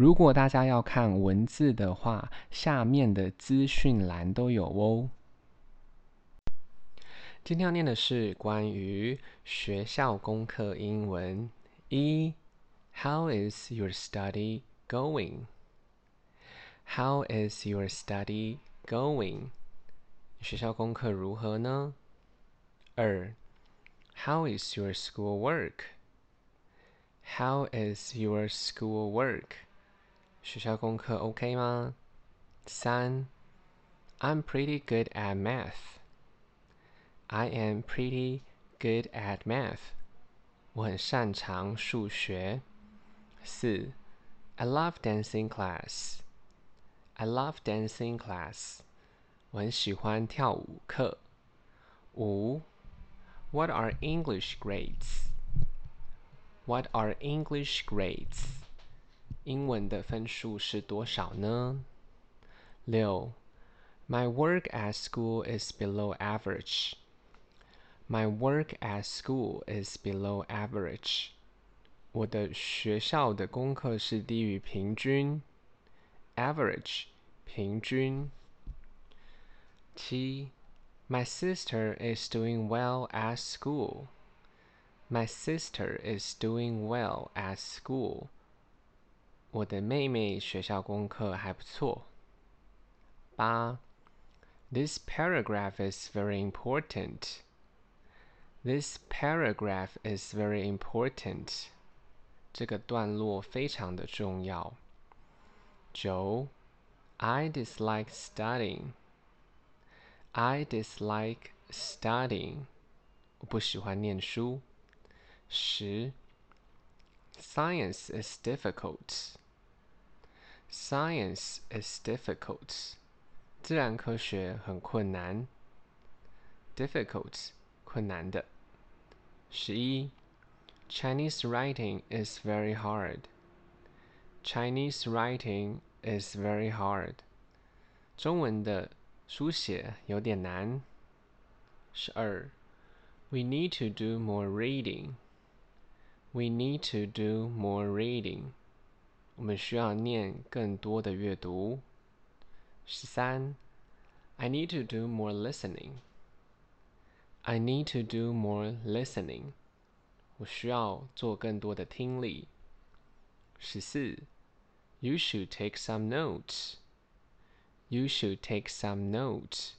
如果大家要看文字的话，下面的资讯栏都有哦。今天要念的是关于学校功课英文一。How is your study going? How is your study going? 学校功课如何呢？二。How is your schoolwork? How is your schoolwork? 学校功课 OK 吗？三。I'm pretty good at math. I am pretty good at math. 我很擅长数学。四，I love dancing class. I love dancing class. 我很喜欢跳舞课。五，What are English grades? What are English grades? 英文的分数是多少呢？六，My work at school is below average. My work at school is below average. 我的学校的功课是低于平均，average 平均。七，My sister is doing well at school. My sister is doing well at school. 我的妹妹学校功课还不错。八，This paragraph is very important. This paragraph is very important. 这个段落非常的重要。九，I dislike studying. I dislike studying. 我不喜欢念书。十，Science is difficult. Science is difficult. 自然科学很困难。Difficult. 困难的。十一，Chinese writing is very hard. Chinese writing is very hard. 中文的书写有点难。十二，We need to do more reading. We need to do more reading. 我们需要念更多的阅读。十三，I need to do more listening. I need to do more listening. 我需要做更多的听力。十四，You should take some notes. You should take some notes.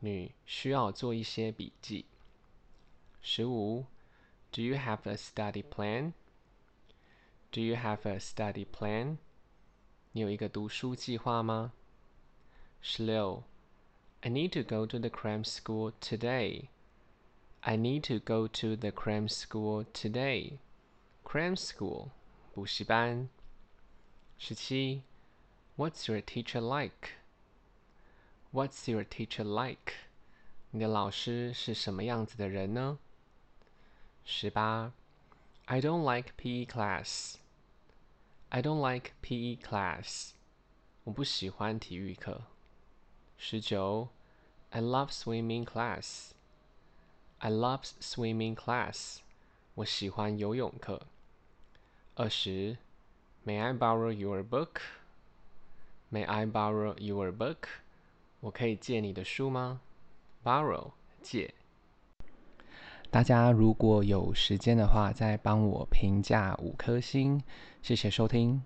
你需要做一些笔记。十五，Do you have a study plan? Do you have a study plan? 你有一个读书计划吗？十六，I need to go to the cram school today. I need to go to the cram school today. Cram school 补习班。十七，What's your teacher like? What's your teacher like? 你的老师是什么样子的人呢？十八，I don't like PE class. I don't like PE class. 我不喜欢体育课。十九，I love swimming class. I love swimming class. 我喜欢游泳课。二十，May I borrow your book? May I borrow your book? 我可以借你的书吗？Borrow 借。 大家如果有时间的话，再帮我评价五颗星，谢谢收听。